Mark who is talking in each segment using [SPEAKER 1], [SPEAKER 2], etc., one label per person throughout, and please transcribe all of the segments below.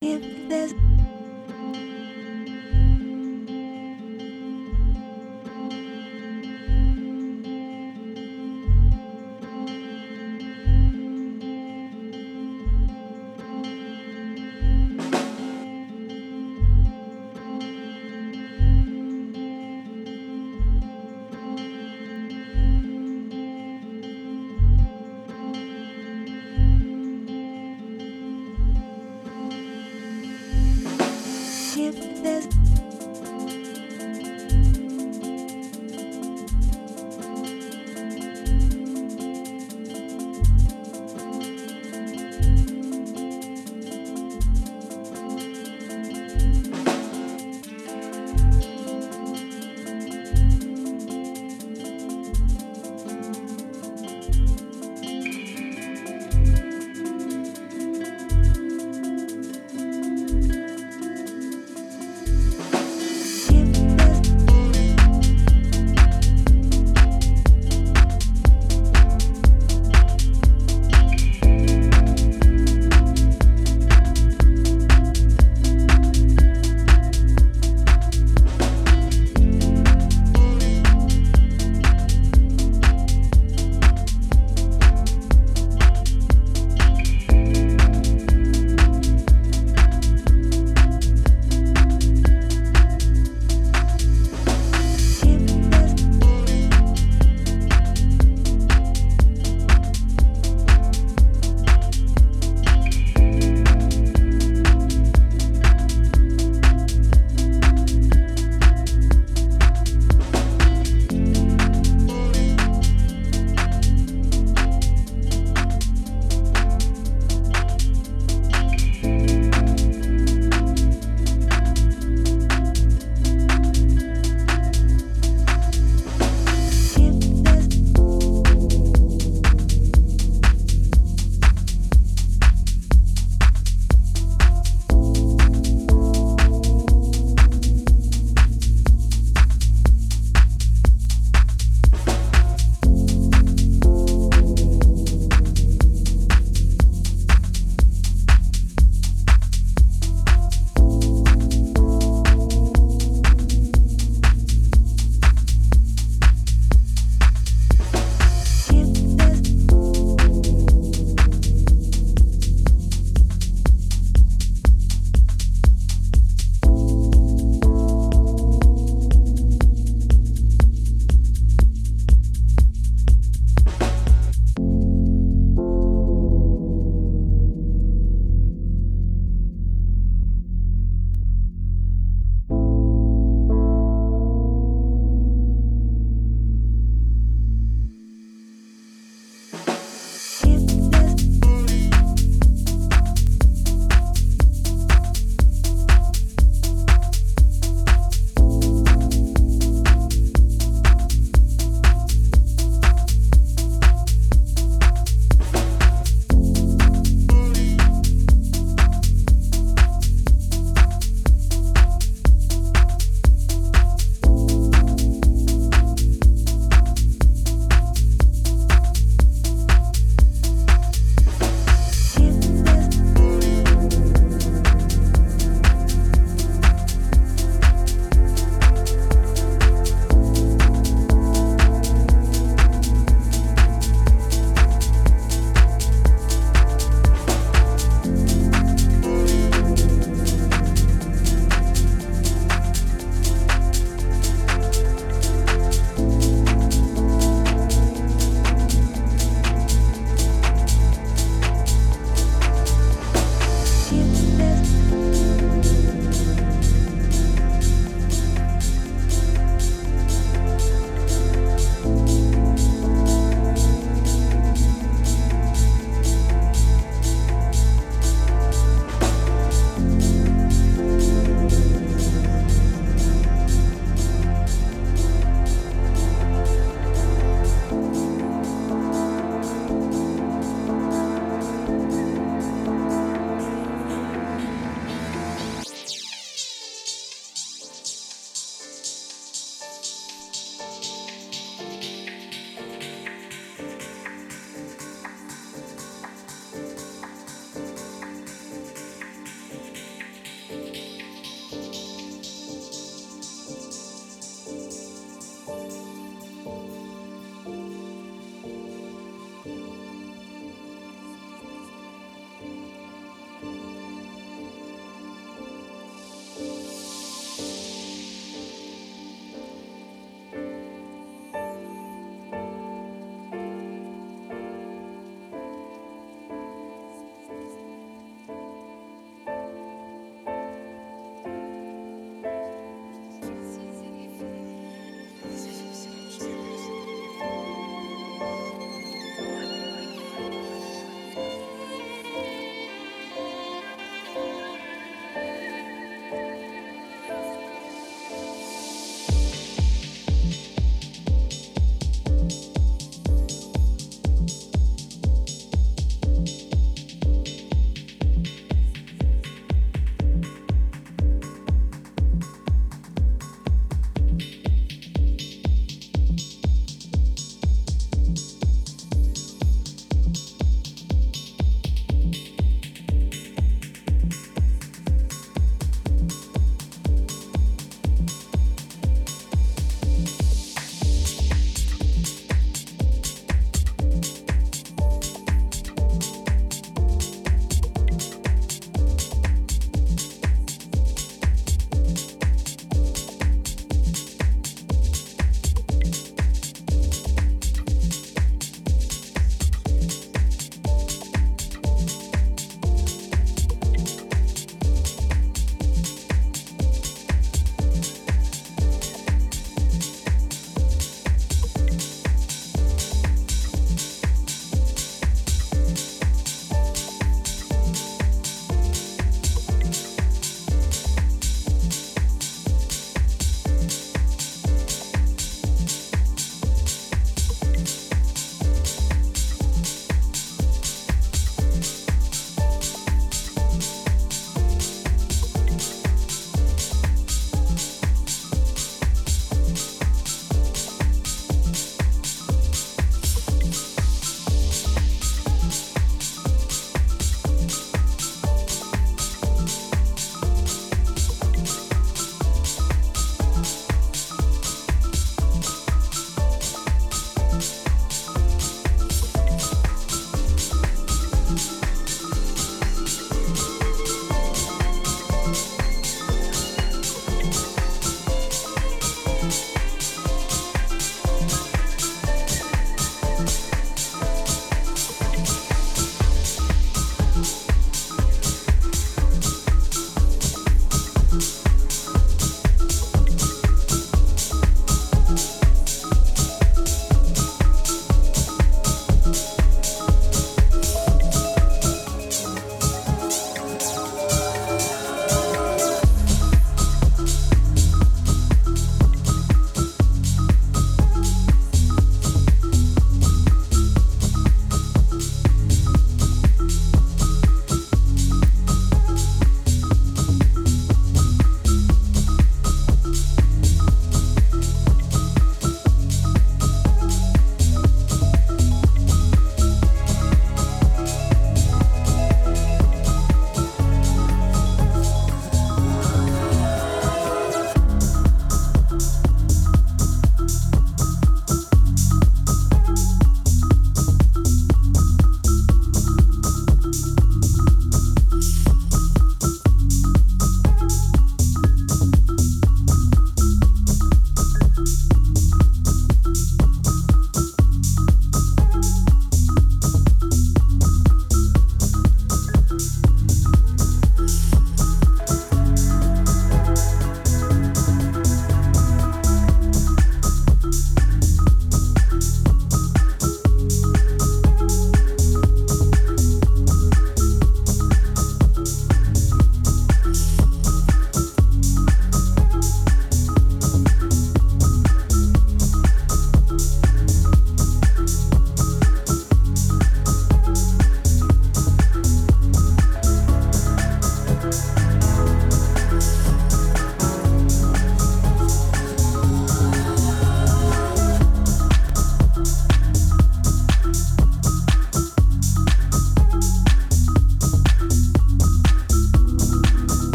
[SPEAKER 1] If there's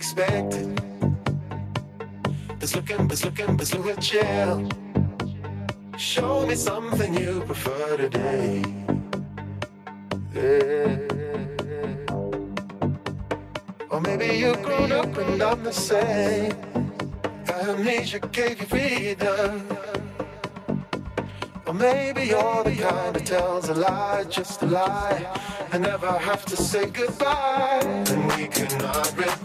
[SPEAKER 2] expected. This looking, this looking, this look at chill. Show me something you prefer today. Yeah. Or maybe you've grown up and I'm the same. Amnesia gave you freedom. Or maybe you're the kind that tells a lie, just a lie, and never have to say goodbye. And we could not.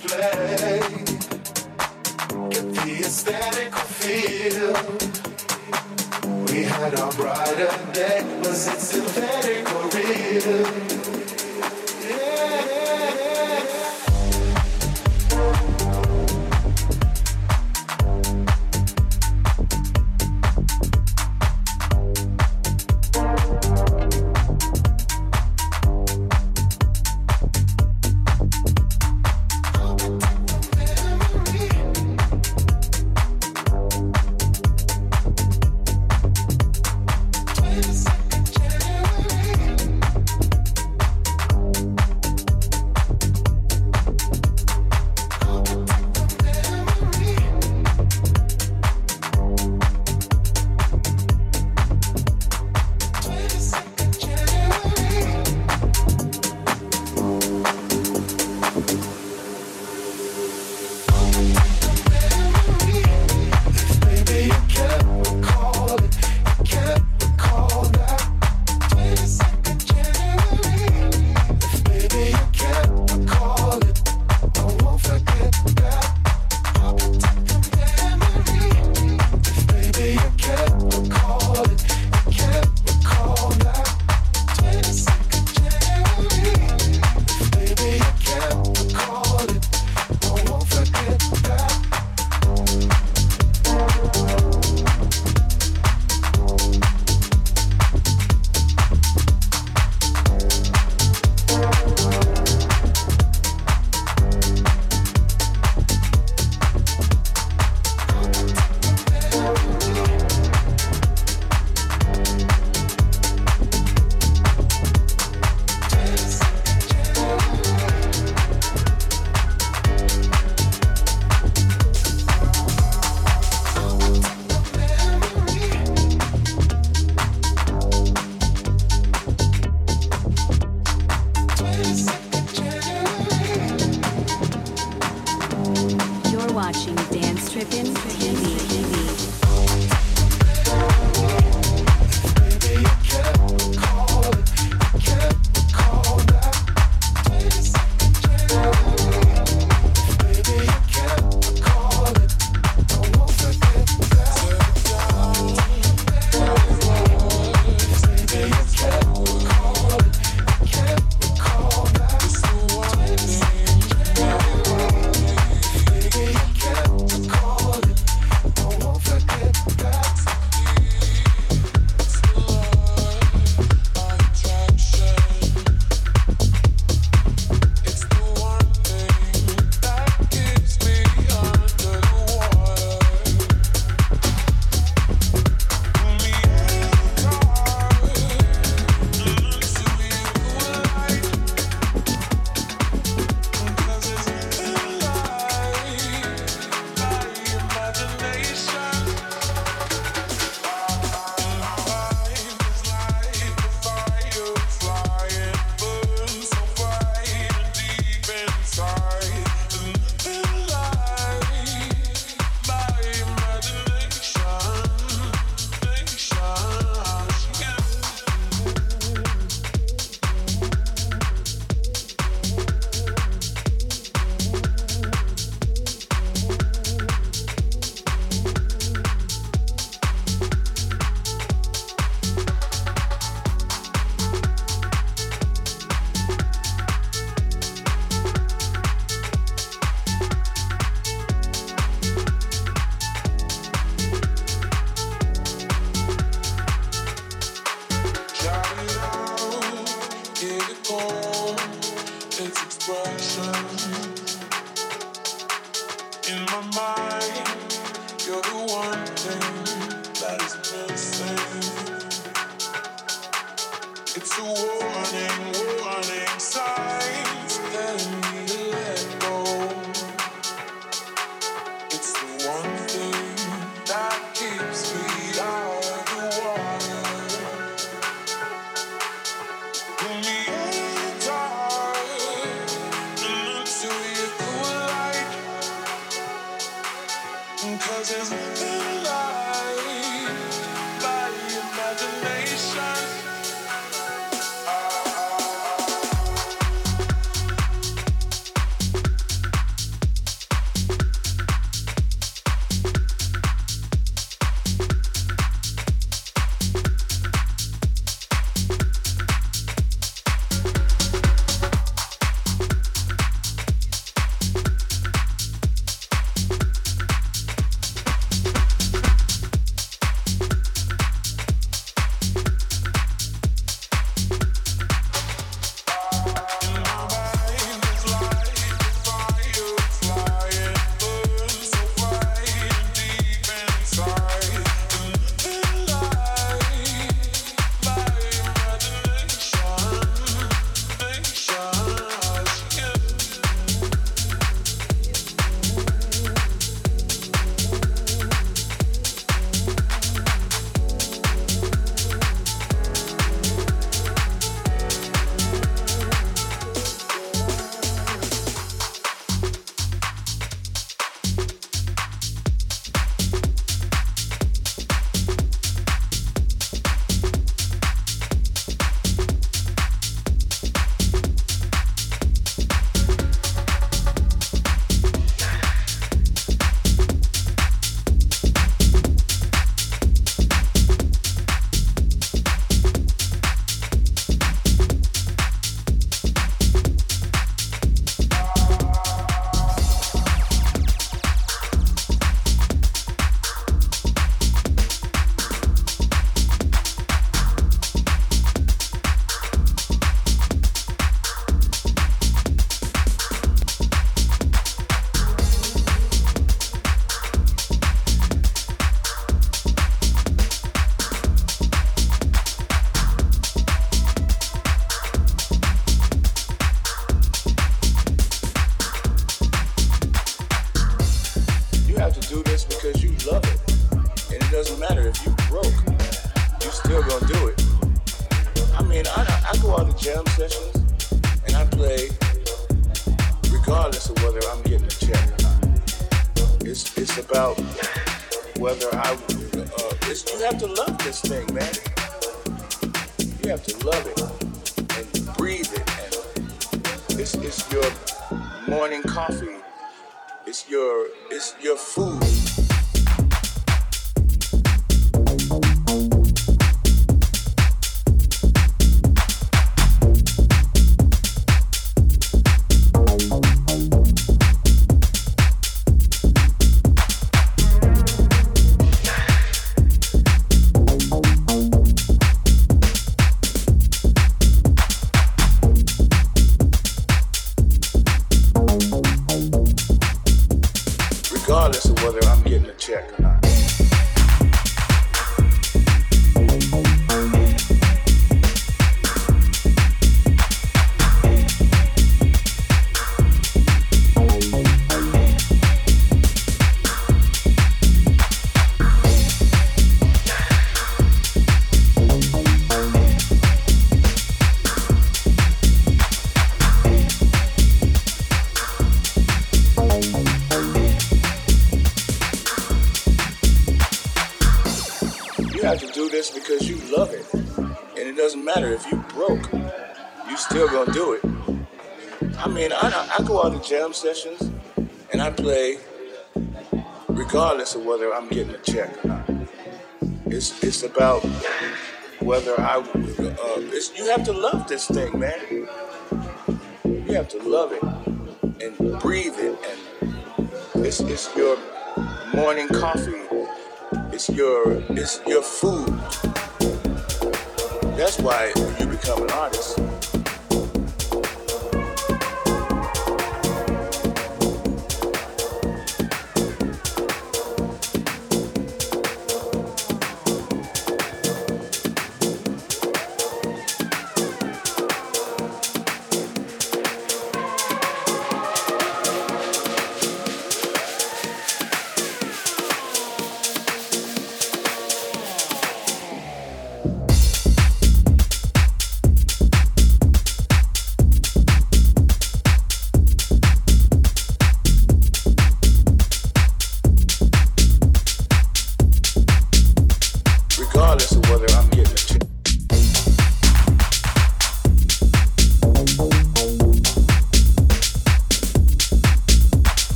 [SPEAKER 3] It's, you have to love this thing, man.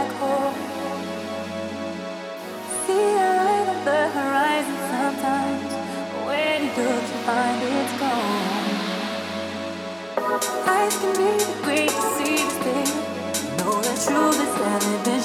[SPEAKER 4] black hole. See a light on the horizon sometimes. When you look, you find it's gone. Eyes can be the greatest sea Know the truth is evident.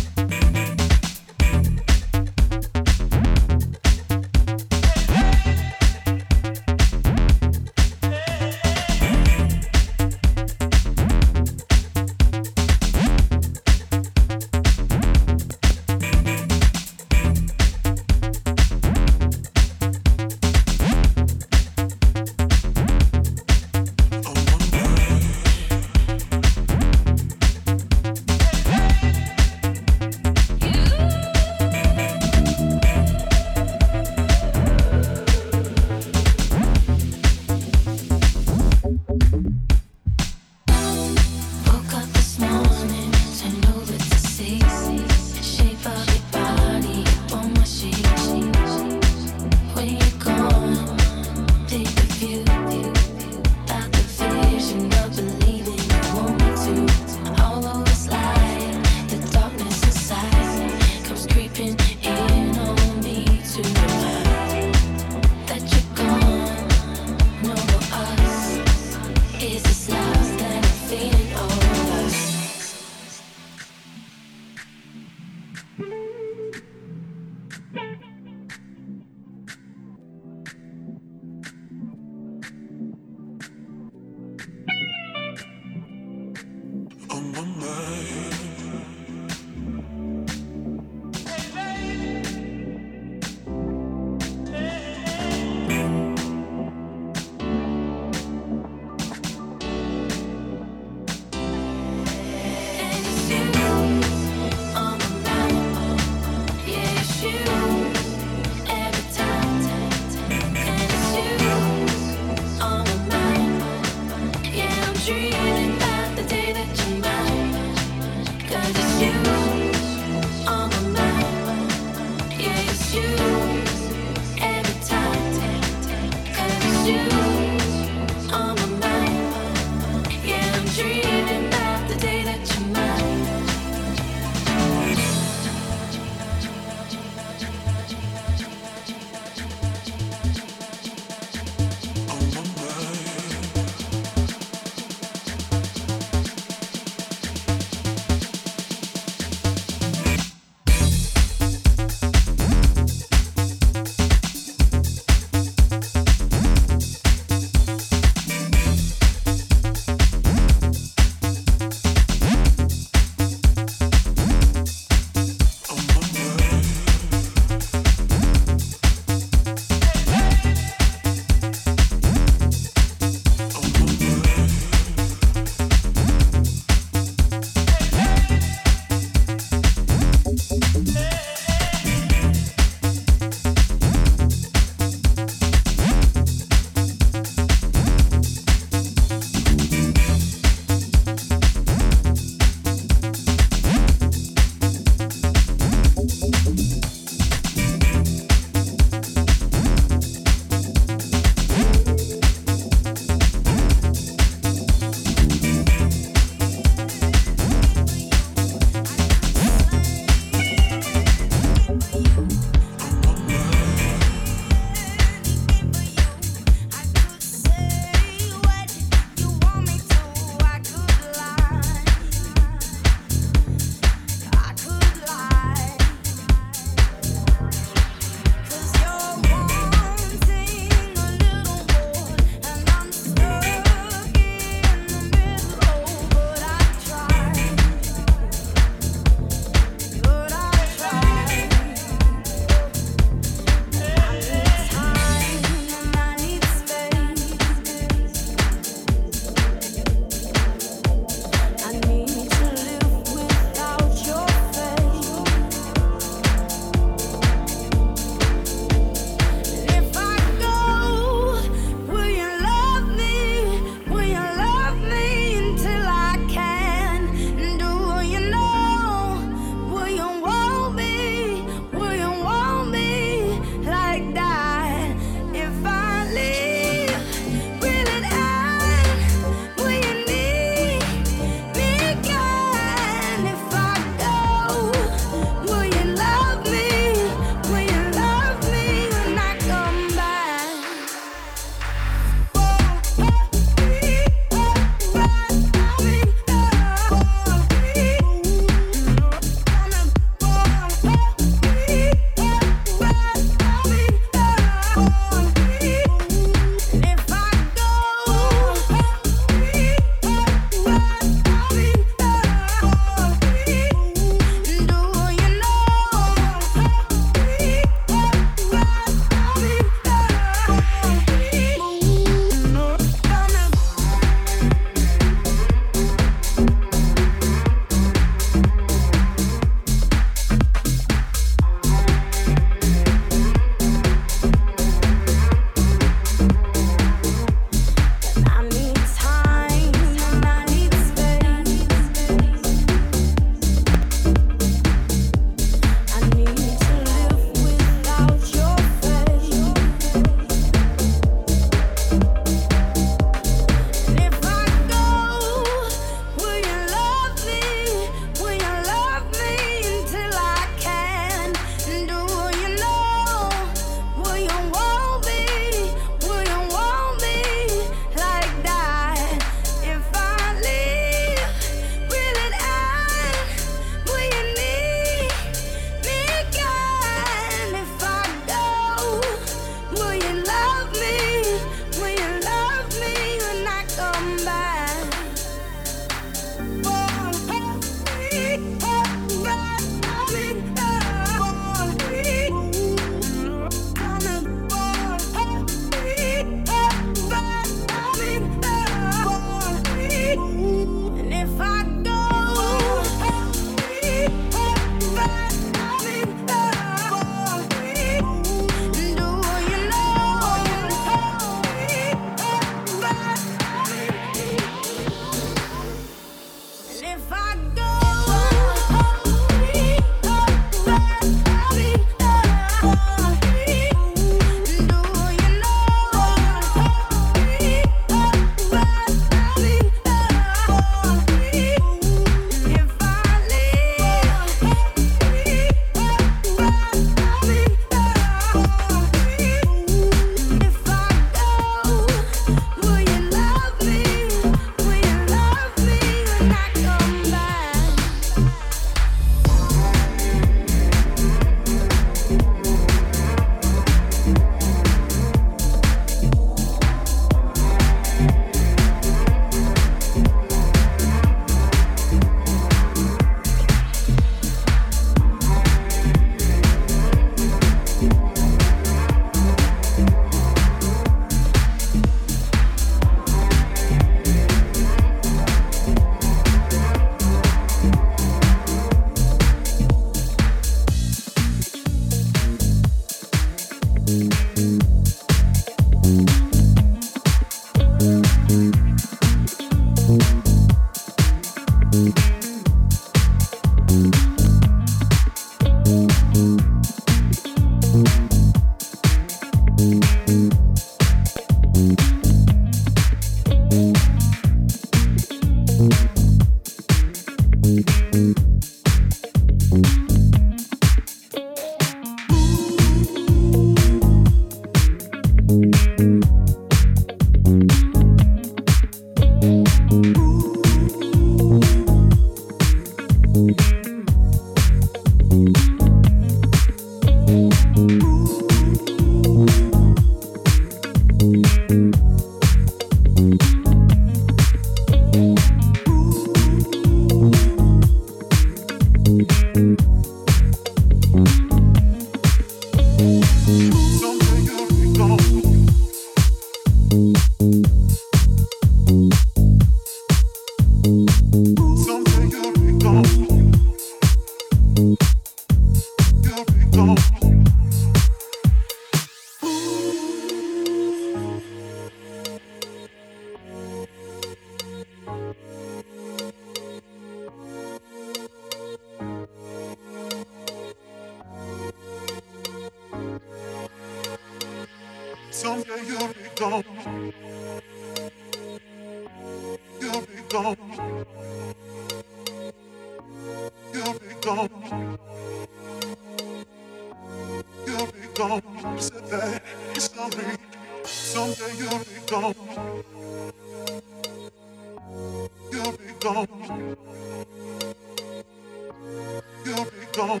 [SPEAKER 5] gone.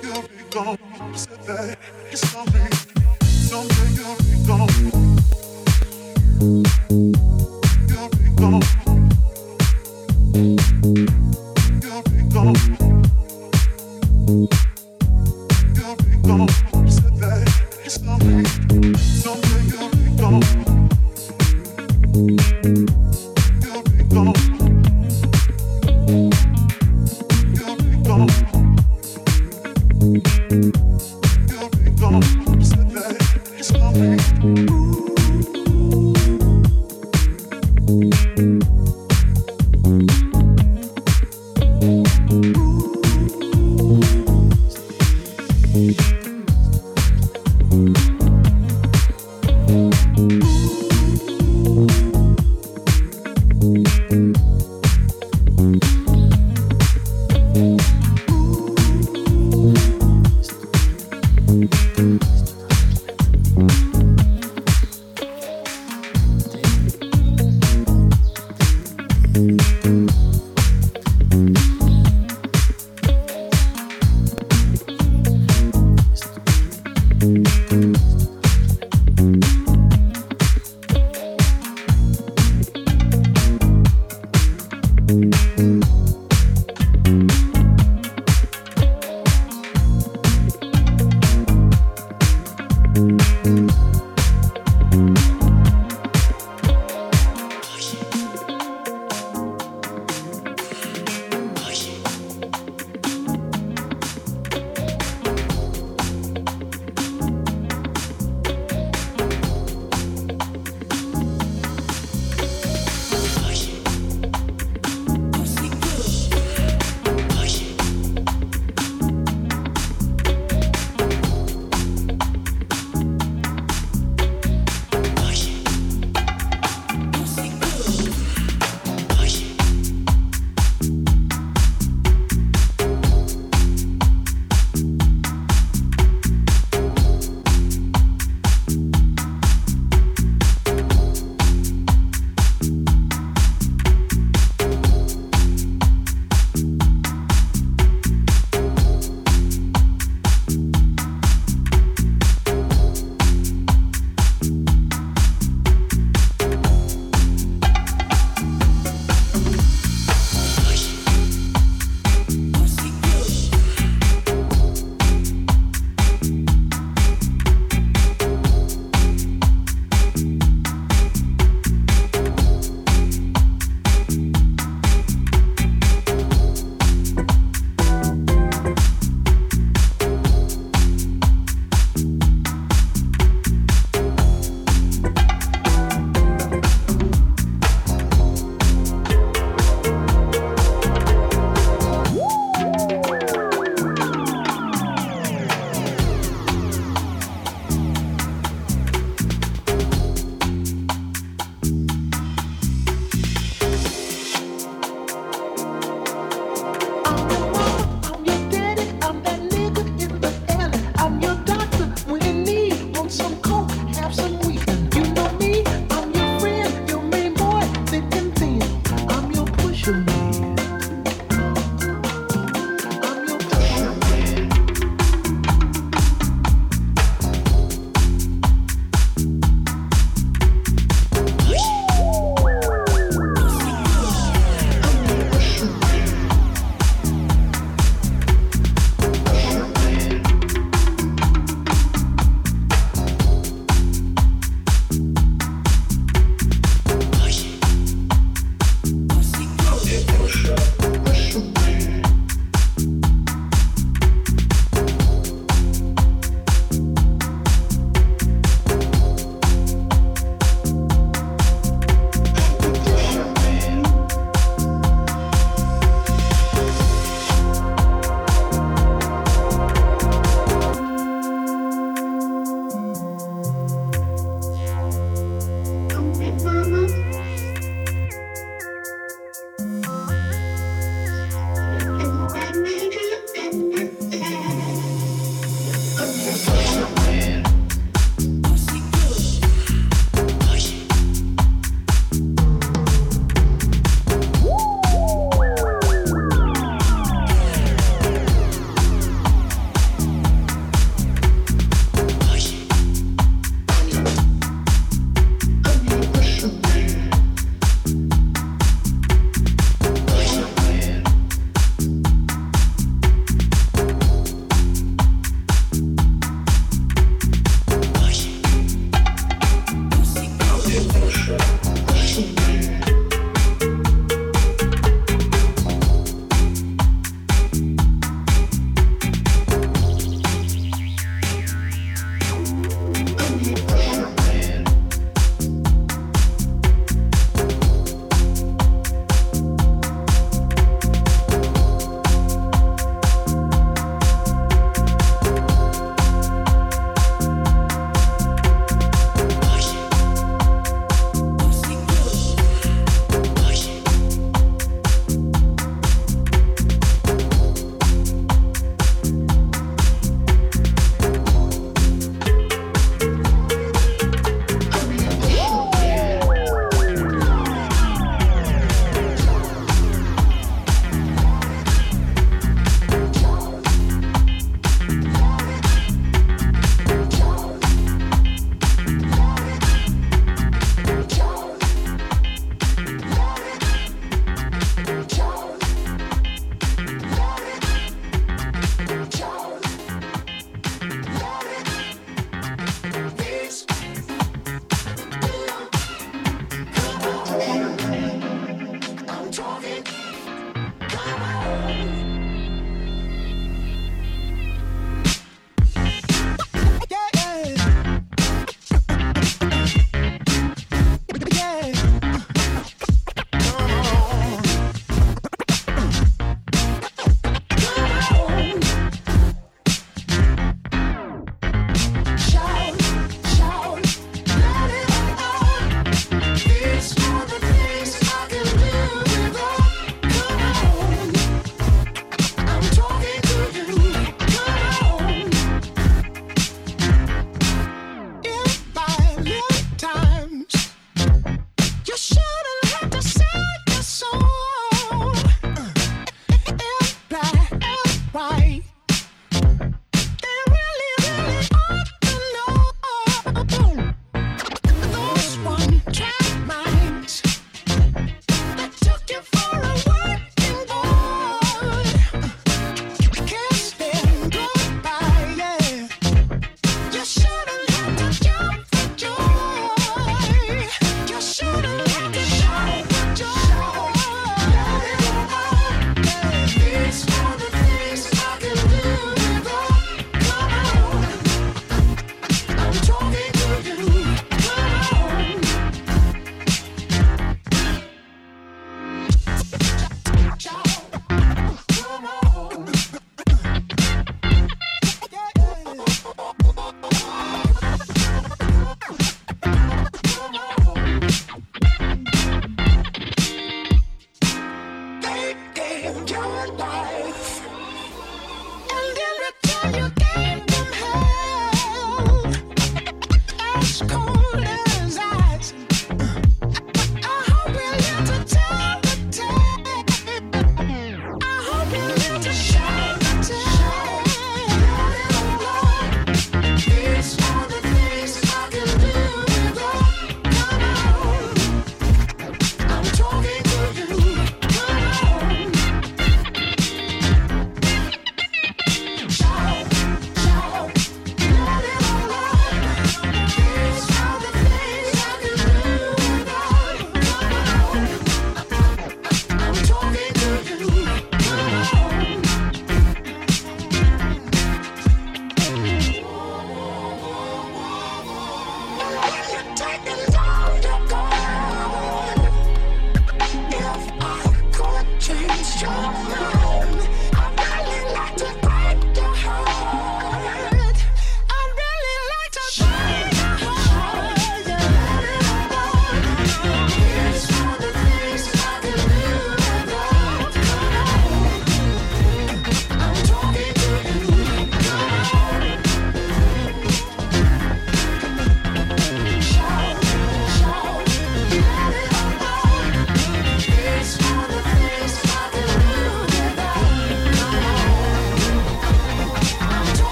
[SPEAKER 5] You'll be gone. You said that you're.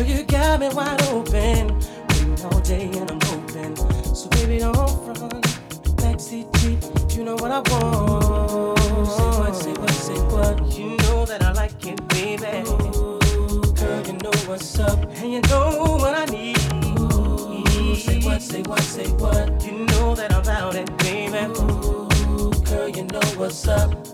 [SPEAKER 6] Girl, you got me wide open. Waiting all day and I'm open. So baby, don't front. Backseat cheap, you know what I want. Say what, say what, say what. You know that I like it, baby. Ooh, girl, you know what's up, and you know what I need. Ooh, say what, say what, say what. You know that I'm out it, baby. Ooh, girl, you know what's up.